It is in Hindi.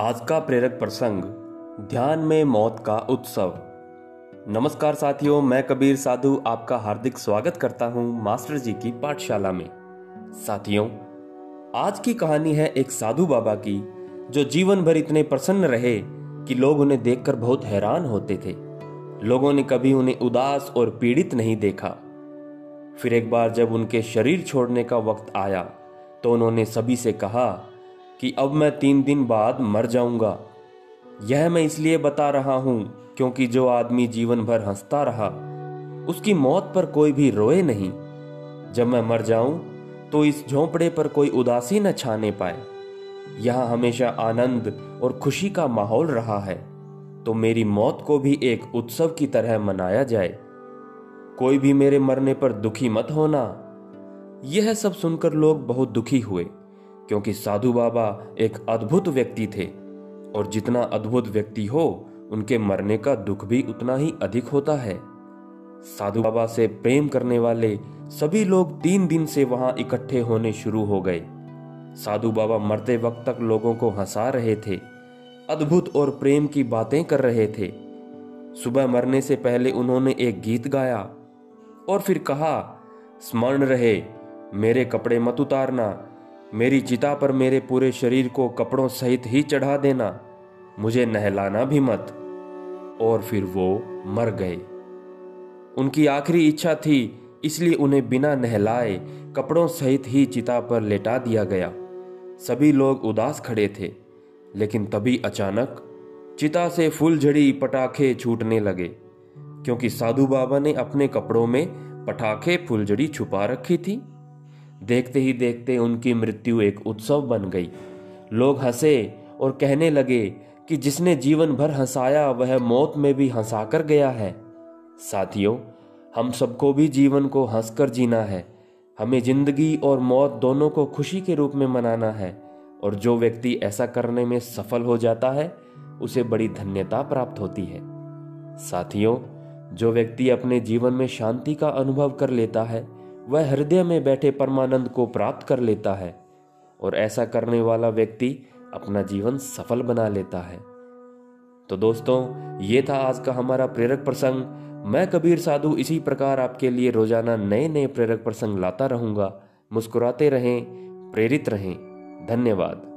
आज का प्रेरक प्रसंग, ध्यान में मौत का उत्सव। नमस्कार साथियों, मैं कबीर साधु आपका हार्दिक स्वागत करता हूँ मास्टर जी की पाठशाला में। साथियों, आज की कहानी है एक साधु बाबा की, जो जीवन भर इतने प्रसन्न रहे कि लोग उन्हें देखकर बहुत हैरान होते थे। लोगों ने कभी उन्हें उदास और पीड़ित नहीं देखा। फिर एक बार जब उनके शरीर छोड़ने का वक्त आया तो उन्होंने सभी से कहा कि अब मैं तीन दिन बाद मर जाऊँगा। यह मैं इसलिए बता रहा हूँ क्योंकि जो आदमी जीवन भर हंसता रहा, उसकी मौत पर कोई भी रोए नहीं। जब मैं मर जाऊँ तो इस झोंपड़े पर कोई उदासी न छाने पाए। यहाँ हमेशा आनंद और खुशी का माहौल रहा है तो मेरी मौत को भी एक उत्सव की तरह मनाया जाए। कोई भी मेरे मरने पर दुखी मत होना। यह सब सुनकर लोग बहुत दुखी हुए। क्योंकि साधु बाबा एक अद्भुत व्यक्ति थे, और जितना अद्भुत व्यक्ति हो, उनके मरने का दुख भी उतना ही अधिक होता है। साधु बाबा से प्रेम करने वाले सभी लोग तीन दिन से वहाँ इकट्ठे होने शुरू हो गए। साधु बाबा मरते वक्त तक लोगों को हंसा रहे थे, अद्भुत और प्रेम की बातें कर रहे थे। सुबह मरने से पहले उन्होंने एक गीत गाया, और फिर कहा, स्मरण रहे, मेरे कपड़े मत उतारना मेरी चिता पर मेरे पूरे शरीर को कपड़ों सहित ही चढ़ा देना। मुझे नहलाना भी मत। और फिर वो मर गए। उनकी आखिरी इच्छा थी, इसलिए उन्हें बिना नहलाए कपड़ों सहित ही चिता पर लेटा दिया गया। सभी लोग उदास खड़े थे, लेकिन तभी अचानक चिता से फुलझड़ी पटाखे छूटने लगे, क्योंकि साधु बाबा ने अपने कपड़ों में पटाखे फुलझड़ी छुपा रखी थी। देखते ही देखते उनकी मृत्यु एक उत्सव बन गई। लोग हंसे और कहने लगे कि जिसने जीवन भर हंसाया, वह मौत में भी हंसाकर गया है। साथियों, हम सबको भी जीवन को हंसकर जीना है। हमें ज़िंदगी और मौत दोनों को खुशी के रूप में मनाना है और जो व्यक्ति ऐसा करने में सफल हो जाता है, उसे बड़ी धन्यता प्राप्त होती है। साथियों, जो व्यक्ति अपने जीवन में शांति का अनुभव कर लेता है वह हृदय में बैठे परमानंद को प्राप्त कर लेता है और ऐसा करने वाला व्यक्ति अपना जीवन सफल बना लेता है। तो दोस्तों, ये था आज का हमारा प्रेरक प्रसंग। मैं कबीर साधु इसी प्रकार आपके लिए रोज़ाना नए नए प्रेरक प्रसंग लाता रहूँगा। मुस्कुराते रहें, प्रेरित रहें। धन्यवाद।